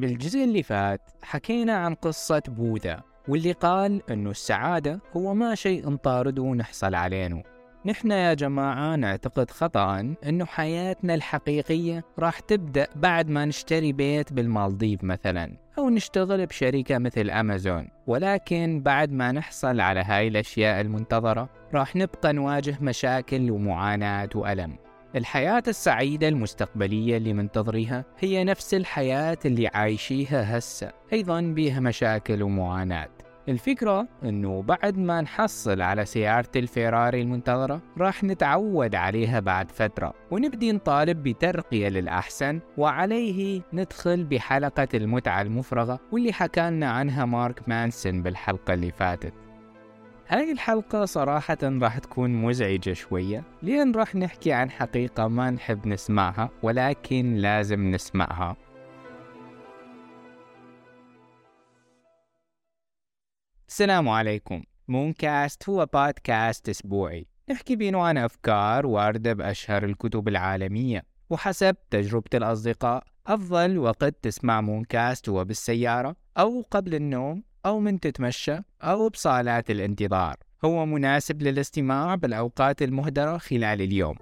بالجزء اللي فات حكينا عن قصة بوذا واللي قال أنه السعادة هو ما شيء نطارده ونحصل علينه. نحن يا جماعة نعتقد خطأ أنه حياتنا الحقيقية راح تبدأ بعد ما نشتري بيت بالمالديف مثلا أو نشتغل بشركة مثل أمازون. ولكن بعد ما نحصل على هاي الأشياء المنتظرة راح نبقى نواجه مشاكل ومعاناة وألم. الحياة السعيدة المستقبلية اللي منتظريها هي نفس الحياة اللي عايشيها هسه أيضا بيها مشاكل ومعاناة. الفكرة إنه بعد ما نحصل على سيارة الفيراري المنتظرة راح نتعود عليها بعد فترة ونبدي نطالب بترقية للأحسن وعليه ندخل بحلقة المتعة المفرغة واللي حكالنا عنها مارك مانسون بالحلقة اللي فاتت. هاي الحلقة صراحة راح تكون مزعجة شوية لأن راح نحكي عن حقيقة ما نحب نسمعها ولكن لازم نسمعها. السلام عليكم. مونكاست هو بودكاست أسبوعي. نحكي بينه عن أفكار واردة بأشهر الكتب العالمية. وحسب تجربة الأصدقاء أفضل وقت تسمع مونكاست هو بالسيارة أو قبل النوم. أو من تتمشى أو بصالات الانتظار. هو مناسب للاستماع بالأوقات المهدرة خلال اليوم.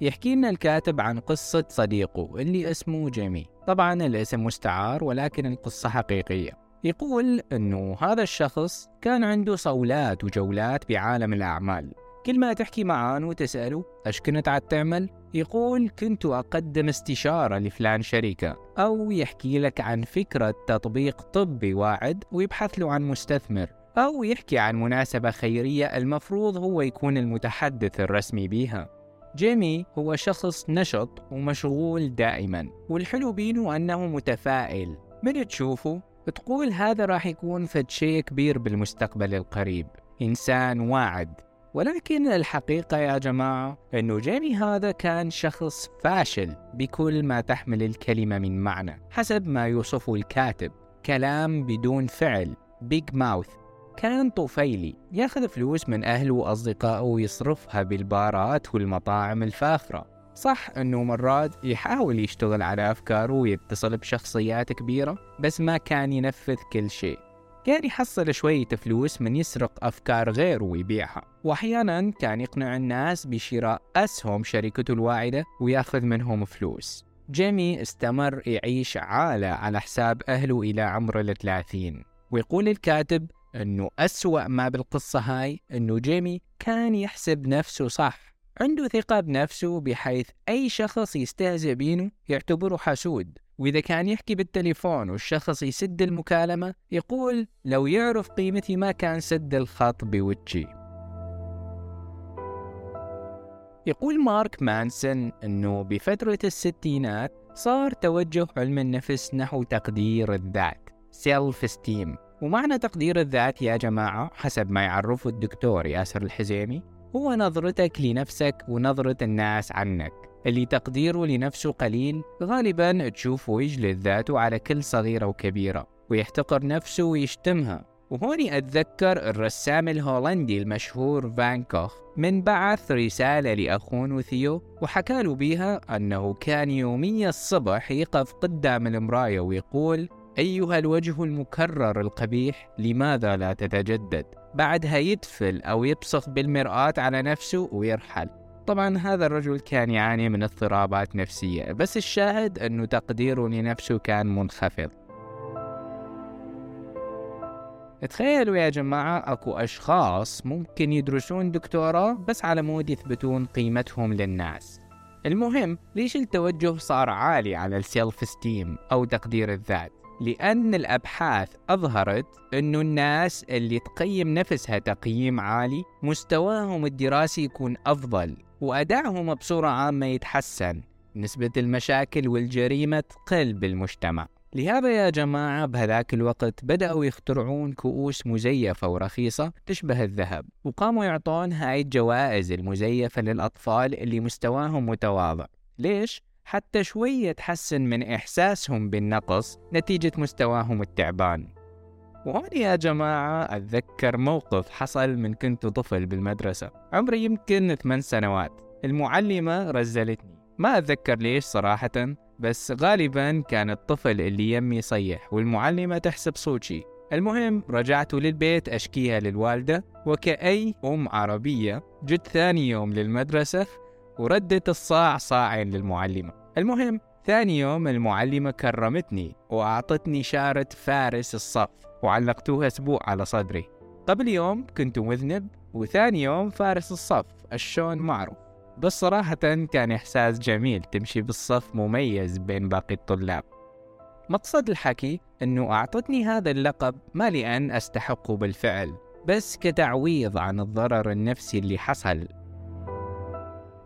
يحكي لنا الكاتب عن قصة صديقه اللي اسمه جيمي. طبعا الاسم مستعار ولكن القصة حقيقية. يقول أنه هذا الشخص كان عنده صولات وجولات بعالم الأعمال. كل ما تحكي معاه وتسأله أش كنت عاد تعمل؟ يقول كنت أقدم استشارة لفلان شركة أو يحكي لك عن فكرة تطبيق طبي واعد ويبحث له عن مستثمر أو يحكي عن مناسبة خيرية المفروض هو يكون المتحدث الرسمي بيها. جيمي هو شخص نشط ومشغول دائما والحلو بينه أنه متفائل. من تشوفه؟ تقول هذا راح يكون فد شيء كبير بالمستقبل القريب. إنسان واعد. ولكن الحقيقة يا جماعة أنه جيمي هذا كان شخص فاشل بكل ما تحمل الكلمة من معنى حسب ما يوصفه الكاتب. كلام بدون فعل بيج ماوث كان طفيلي ياخذ فلوس من أهله وأصدقائه ويصرفها بالبارات والمطاعم الفاخرة. صح أنه مرات يحاول يشتغل على أفكاره ويتصل بشخصيات كبيرة بس ما كان ينفذ كل شيء. كان يحصل شوية فلوس من يسرق أفكار غيره ويبيعها وأحيانا كان يقنع الناس بشراء أسهم شركته الواعدة ويأخذ منهم فلوس. جيمي استمر يعيش عالة على حساب أهله إلى عمر الثلاثين ويقول الكاتب أنه أسوأ ما بالقصة هاي أنه جيمي كان يحسب نفسه صح عنده ثقة بنفسه بحيث أي شخص يستهزئ بينه يعتبره حسود. وإذا كان يحكي بالتليفون والشخص يسد المكالمة يقول لو يعرف قيمتي ما كان سد الخط بوجهي. يقول مارك مانسون أنه بفترة الستينات صار توجه علم النفس نحو تقدير الذات self esteem ومعنى تقدير الذات يا جماعة حسب ما يعرفه الدكتور ياسر الحزيمي هو نظرتك لنفسك ونظرة الناس عنك. اللي تقديره لنفسه قليل غالبا تشوفه يجلد ذاته على كل صغيرة وكبيرة ويحتقر نفسه ويشتمها وهوني أتذكر الرسام الهولندي المشهور فان كوخ من بعث رسالة لأخوه ثيو وحكى له بيها أنه كان يوميا الصبح يقف قدام المراية ويقول أيها الوجه المكرر القبيح لماذا لا تتجدد؟ بعدها يتفل أو يبصق بالمرآة على نفسه ويرحل طبعا هذا الرجل كان يعاني من اضطرابات نفسية بس الشاهد أنه تقديره لنفسه كان منخفض. تخيلوا يا جماعة أكو أشخاص ممكن يدرسون دكتوراه بس على مود يثبتون قيمتهم للناس. المهم ليش التوجه صار عالي على ال self esteem أو تقدير الذات؟ لأن الأبحاث أظهرت أنه الناس اللي تقيم نفسها تقييم عالي مستواهم الدراسي يكون أفضل. وأدائهم بصورة عامة يتحسن نسبة المشاكل والجريمة تقل بالمجتمع. لهذا يا جماعة بهذاك الوقت بدأوا يخترعون كؤوس مزيفة ورخيصة تشبه الذهب وقاموا يعطون هاي الجوائز المزيفة للأطفال اللي مستواهم متواضع. ليش؟ حتى شوية تحسن من إحساسهم بالنقص نتيجة مستواهم التعبان. وهون يا جماعة أتذكر موقف حصل من كنت طفل بالمدرسة. عمري يمكن ثمان سنوات. المعلمة رزلتني. ما أتذكر ليش صراحة بس غالبا كان الطفل اللي يمي يصيح والمعلمة تحسب صوتي. المهم رجعت للبيت أشكيها للوالدة وكأي أم عربية جد ثاني يوم للمدرسة وردت الصاع صاعين للمعلمة. المهم ثاني يوم المعلمة كرمتني وأعطتني شارة فارس الصف وعلقتوها أسبوع على صدري. قبل يوم كنت مذنب وثاني يوم فارس الصف الشون معروف. بس صراحة كان إحساس جميل تمشي بالصف مميز بين باقي الطلاب. مقصد الحكي أنه أعطتني هذا اللقب ما لأن أستحقه بالفعل بس كتعويض عن الضرر النفسي اللي حصل.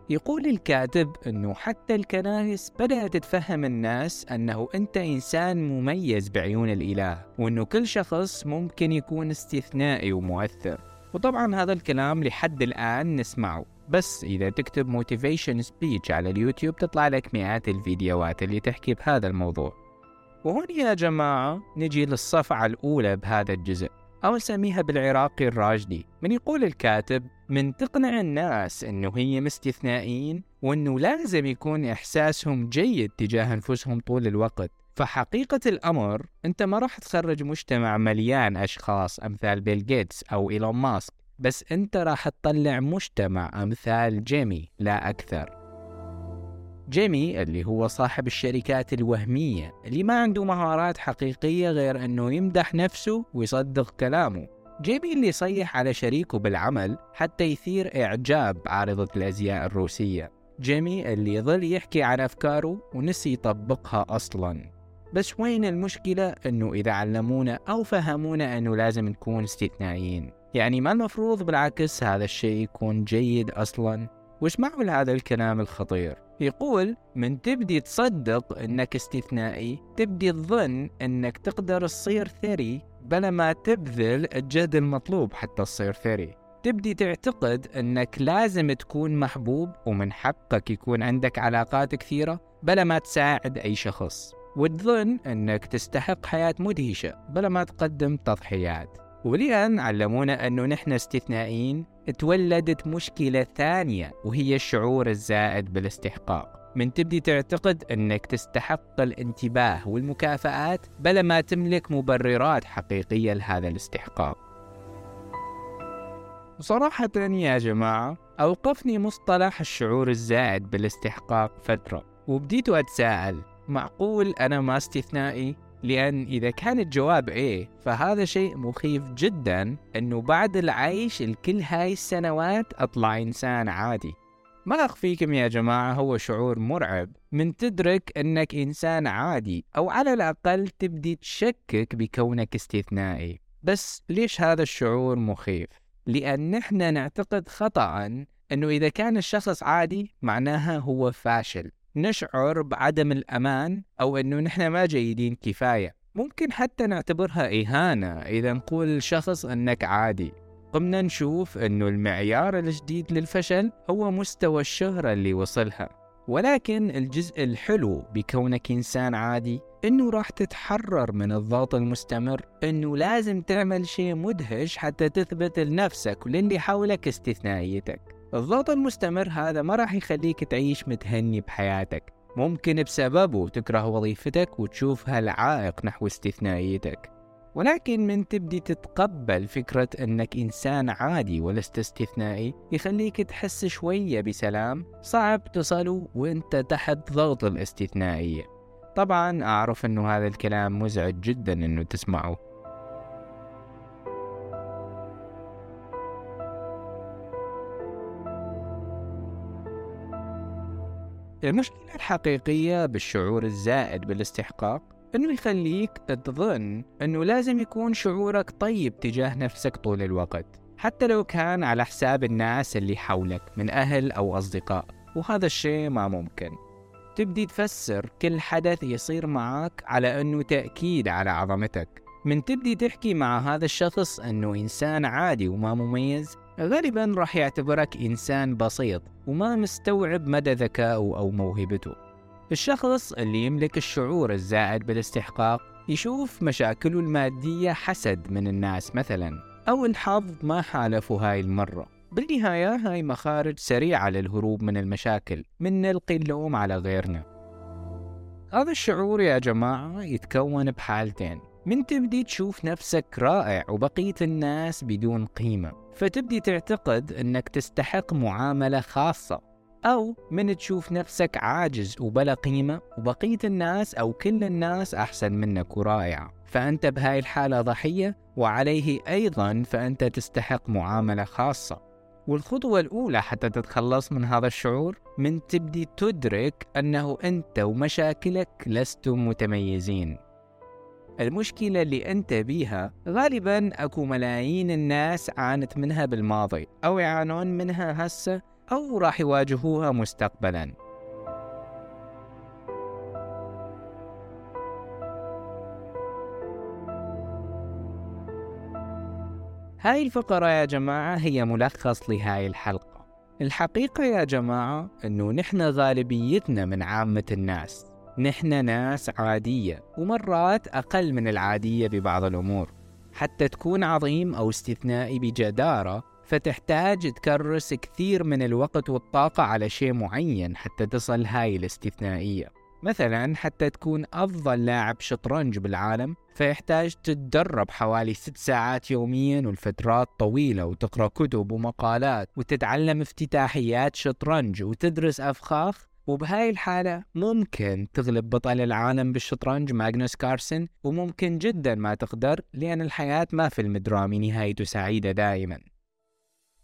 يقول الكاتب أنه حتى الكنائس بدأت تفهم الناس أنه أنت إنسان مميز بعيون الإله وأنه كل شخص ممكن يكون استثنائي ومؤثر. وطبعا هذا الكلام لحد الآن نسمعه. بس إذا تكتب motivation speech على اليوتيوب تطلع لك مئات الفيديوهات اللي تحكي بهذا الموضوع. وهون يا جماعة نجي للصفعة الأولى بهذا الجزء. أو نسميها بالعراقي الراجدي من يقول الكاتب من تقنع الناس أنه هي مستثنائيين وأنه لازم يكون إحساسهم جيد تجاه أنفسهم طول الوقت. فحقيقة الأمر أنت ما راح تخرج مجتمع مليان أشخاص أمثال بيل جيتس أو إيلون ماسك بس أنت راح تطلع مجتمع أمثال جيمي لا أكثر. جيمي اللي هو صاحب الشركات الوهمية اللي ما عنده مهارات حقيقية غير أنه يمدح نفسه ويصدق كلامه. جيمي اللي صيح على شريكه بالعمل حتى يثير إعجاب عارضة الأزياء الروسية. جيمي اللي يظل يحكي عن أفكاره ونسي يطبقها أصلاً. بس وين المشكلة؟ أنه إذا علمونا أو فهمونا أنه لازم نكون استثنائيين. يعني ما المفروض بالعكس هذا الشيء يكون جيد أصلا؟ واسمعوا لهذا الكلام الخطير؟ يقول من تبدي تصدق إنك استثنائي تبدي تظن إنك تقدر تصير ثري بلا ما تبذل الجهد المطلوب حتى تصير ثري. تبدي تعتقد إنك لازم تكون محبوب ومن حقك يكون عندك علاقات كثيرة بلا ما تساعد أي شخص. وتظن إنك تستحق حياة مدهشة بلا ما تقدم تضحيات. ولأن علمونا أنه نحن استثنائيين تولدت مشكلة ثانية وهي الشعور الزائد بالاستحقاق. من تبدي تعتقد أنك تستحق الانتباه والمكافآت بلا ما تملك مبررات حقيقية لهذا الاستحقاق. وصراحة يا جماعة أوقفني مصطلح الشعور الزائد بالاستحقاق فترة. وبديت أتساءل معقول أنا ما استثنائي؟ لأن إذا كان الجواب إيه فهذا شيء مخيف جدا أنه بعد العيش الكل هاي السنوات أطلع إنسان عادي. ما أخفيكم يا جماعة هو شعور مرعب من تدرك أنك إنسان عادي أو على الأقل تبدي تشكك بكونك استثنائي. بس ليش هذا الشعور مخيف؟ لأن نحن نعتقد خطأ أنه إذا كان الشخص عادي معناها هو فاشل. نشعر بعدم الأمان أو أنه نحن ما جيدين كفاية. ممكن حتى نعتبرها إهانة إذا نقول للشخص أنك عادي. قمنا نشوف أنه المعيار الجديد للفشل هو مستوى الشهرة اللي وصلها. ولكن الجزء الحلو بكونك إنسان عادي إنه راح تتحرر من الضغط المستمر إنه لازم تعمل شيء مدهش حتى تثبت لنفسك وللي حولك استثنائيتك. الضغط المستمر هذا ما راح يخليك تعيش متهني بحياتك. ممكن بسببه تكره وظيفتك وتشوفها العائق نحو استثنائيتك. ولكن من تبدي تتقبل فكرة أنك إنسان عادي ولست استثنائي يخليك تحس شوية بسلام صعب تصله وأنت تحت ضغط الاستثنائية. طبعا أعرف أنه هذا الكلام مزعج جدا أنه تسمعه. المشكلة الحقيقية بالشعور الزائد بالاستحقاق إنه يخليك تظن إنه لازم يكون شعورك طيب تجاه نفسك طول الوقت حتى لو كان على حساب الناس اللي حولك من أهل أو أصدقاء وهذا الشيء ما ممكن. تبدي تفسر كل حدث يصير معك على إنه تأكيد على عظمتك. من تبدي تحكي مع هذا الشخص أنه إنسان عادي وما مميز غالبا راح يعتبرك إنسان بسيط وما مستوعب مدى ذكائه أو موهبته. الشخص اللي يملك الشعور الزائد بالاستحقاق يشوف مشاكله المادية حسد من الناس مثلا أو الحظ ما حالفه هاي المرة. بالنهاية هاي مخارج سريعة للهروب من المشاكل من نلقي اللوم على غيرنا. هذا الشعور يا جماعة يتكون بحالتين. من تبدي تشوف نفسك رائع وبقية الناس بدون قيمة فتبدي تعتقد أنك تستحق معاملة خاصة أو من تشوف نفسك عاجز وبلا قيمة وبقية الناس أو كل الناس أحسن منك ورائعة فأنت بهاي الحالة ضحية وعليه أيضا فأنت تستحق معاملة خاصة. والخطوة الأولى حتى تتخلص من هذا الشعور من تبدي تدرك أنه أنت ومشاكلك لستم متميزين. المشكلة اللي أنت بيها غالبا أكو ملايين الناس عانت منها بالماضي أو يعانون منها هسه أو راح يواجهوها مستقبلا. هاي الفقرة يا جماعة هي ملخص لهاي الحلقة. الحقيقة يا جماعة أنه نحن غالبيتنا من عامة الناس. نحن ناس عادية ومرات أقل من العادية ببعض الأمور. حتى تكون عظيم أو استثنائي بجدارة فتحتاج تكرس كثير من الوقت والطاقة على شيء معين حتى تصل هاي الاستثنائية. مثلا حتى تكون أفضل لاعب شطرنج بالعالم فيحتاج تتدرب حوالي ست ساعات يوميا والفترات طويلة وتقرأ كتب ومقالات وتتعلم افتتاحيات شطرنج وتدرس أفخاخ وبهاي الحالة ممكن تغلب بطل العالم بالشطرنج ماغنوس كارسن وممكن جدا ما تقدر لأن الحياة ما في المدرامي نهايته سعيدة دائما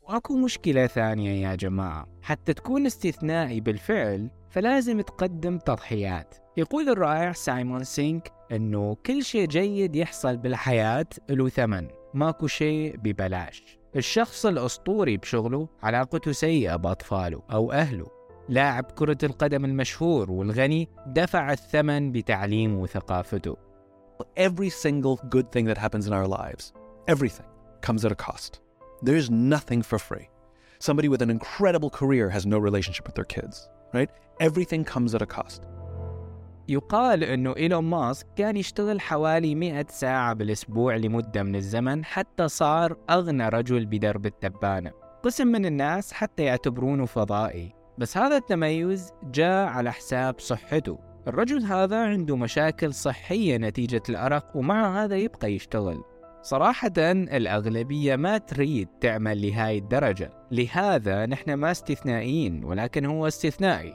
وأكو مشكلة ثانية يا جماعة. حتى تكون استثنائي بالفعل فلازم تقدم تضحيات. يقول الرائع سايمون سينك إنه كل شيء جيد يحصل بالحياة له ثمن. ماكو شيء ببلاش. الشخص الأسطوري بشغله علاقته سيئة بأطفاله أو أهله. لاعب كرة القدم المشهور والغني دفع الثمن بتعليمه وثقافته Every single good thing that happens in our lives, everything, comes at a cost. There's nothing for free. Somebody with an incredible career has no relationship with their kids, right? Everything comes at a cost. يقال انه ايلون ماسك كان يشتغل حوالي 100 ساعة بالاسبوع لمدة من الزمن حتى صار اغنى رجل بدرب التبانة. قسم من الناس حتى يعتبرونه فضائي، بس هذا التميز جاء على حساب صحته. الرجل هذا عنده مشاكل صحية نتيجة الأرق ومع هذا يبقى يشتغل. صراحة الأغلبية ما تريد تعمل لهاي الدرجة. لهذا نحن ما استثنائيين ولكن هو استثنائي.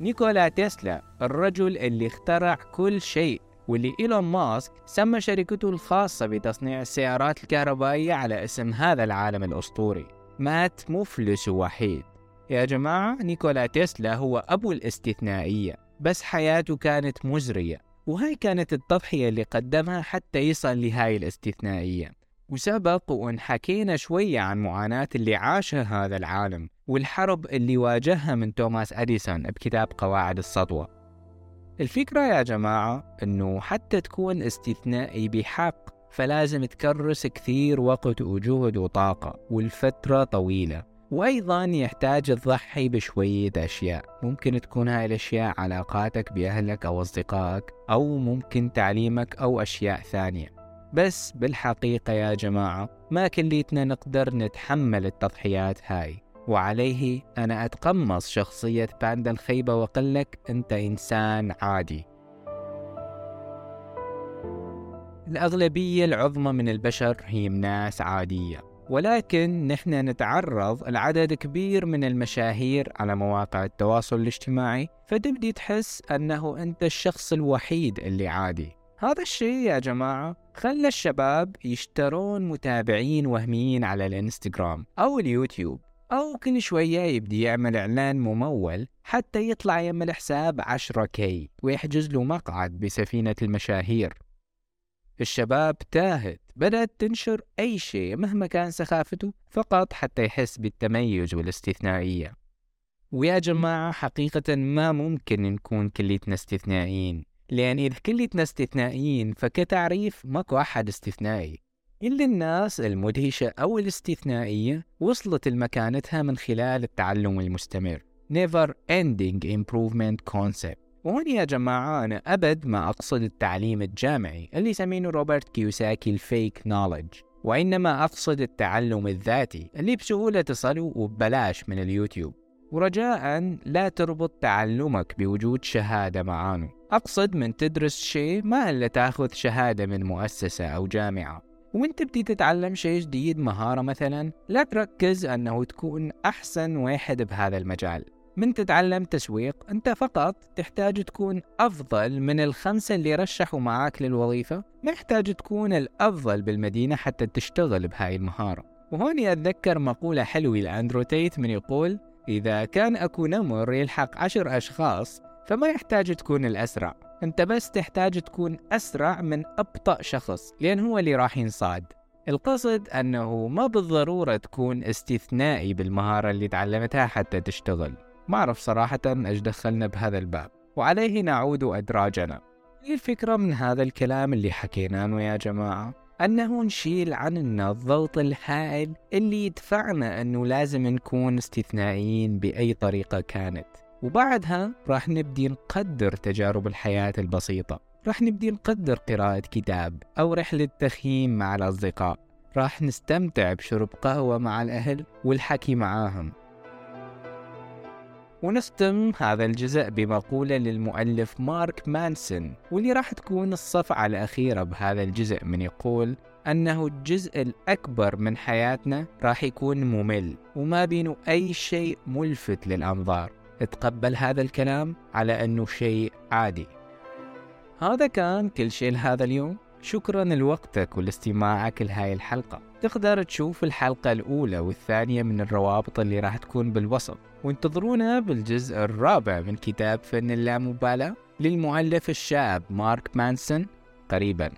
نيكولا تسلا الرجل اللي اخترع كل شيء واللي إيلون ماسك سمى شركته الخاصة بتصنيع السيارات الكهربائية على اسم هذا العالم الأسطوري. مات مفلس وحيد. يا جماعة نيكولا تسلا هو أبو الاستثنائية بس حياته كانت مزرية وهاي كانت التضحية اللي قدمها حتى يصل لهاي الاستثنائية. وسبق وان حكينا شوية عن معاناة اللي عاشها هذا العالم والحرب اللي واجهها من توماس أديسون بكتاب قواعد السطوة. الفكرة يا جماعة إنه حتى تكون استثنائي بحق فلازم تكرس كثير وقت وجهد وطاقة والفترة طويلة. وأيضا يحتاج تضحي بشوية أشياء. ممكن تكون هاي الأشياء علاقاتك بأهلك أو أصدقائك أو ممكن تعليمك أو أشياء ثانية. بس بالحقيقة يا جماعة ما كليتنا نقدر نتحمل التضحيات هاي. وعليه أنا أتقمص شخصية باندا الخيبة وأقلك أنت إنسان عادي. الأغلبية العظمى من البشر هي ناس عادية ولكن نحن نتعرض لعدد كبير من المشاهير على مواقع التواصل الاجتماعي فتبدي تحس أنه أنت الشخص الوحيد اللي عادي. هذا الشيء يا جماعة خلى الشباب يشترون متابعين وهميين على الإنستغرام أو اليوتيوب أو كل شوية يبدي يعمل إعلان ممول حتى يطلع يم الحساب 10 كي ويحجز له مقعد بسفينة المشاهير. الشباب تاهت بدأت تنشر أي شيء مهما كان سخافته فقط حتى يحس بالتميز والاستثنائية. ويا جماعة حقيقة ما ممكن نكون كليتنا استثنائيين لأن إذا كليتنا استثنائيين فكتعريف ماكو أحد استثنائي. إلا الناس المدهشة أو الاستثنائية وصلت لمكانتها من خلال التعلم المستمر. Never Ending Improvement Concept. وهون يا جماعة أنا أبد ما أقصد التعليم الجامعي اللي يسمينه روبرت كيوساكي الفيك نولج وإنما أقصد التعلم الذاتي اللي بسهولة تصل وببلاش من اليوتيوب. ورجاء لا تربط تعلمك بوجود شهادة معانه أقصد من تدرس شيء ما إلا تأخذ شهادة من مؤسسة أو جامعة. وانت بدي تتعلم شيء جديد مهارة مثلا لا تركز أنه تكون أحسن واحد بهذا المجال. من تتعلم تسويق أنت فقط تحتاج تكون أفضل من الخمسة اللي رشحوا معاك للوظيفة. ما يحتاج تكون الأفضل بالمدينة حتى تشتغل بهاي المهارة. وهوني أتذكر مقولة حلوة لأندرو تيت من يقول إذا كان أكو نمر يلحق عشر أشخاص فما يحتاج تكون الأسرع. أنت بس تحتاج تكون أسرع من أبطأ شخص لأن هو اللي راح ينصاد. القصد أنه ما بالضرورة تكون استثنائي بالمهارة اللي تعلمتها حتى تشتغل. ما أعرف صراحة إيش دخلنا بهذا الباب وعليه نعود أدراجنا. هي الفكرة من هذا الكلام اللي حكيناه يا جماعة أنه نشيل عننا الضغط الهائل اللي يدفعنا أنه لازم نكون استثنائيين بأي طريقة كانت. وبعدها راح نبدي نقدر تجارب الحياة البسيطة. راح نبدي نقدر قراءة كتاب أو رحلة تخييم مع الأصدقاء. راح نستمتع بشرب قهوة مع الأهل والحكي معاهم. ونختم هذا الجزء بمقولة للمؤلف مارك مانسون واللي راح تكون الصفعة الأخيرة بهذا الجزء من يقول أنه الجزء الأكبر من حياتنا راح يكون ممل وما بينه أي شيء ملفت للأنظار. تقبل هذا الكلام على أنه شيء عادي. هذا كان كل شيء لهذا اليوم. شكرا لوقتك ولاستماعك لهاي الحلقة. تقدر تشوف الحلقة الأولى والثانية من الروابط اللي راح تكون بالوصف. وانتظرونا بالجزء الرابع من كتاب فن اللامبالاة للمؤلف الشاب مارك مانسون. قريباً.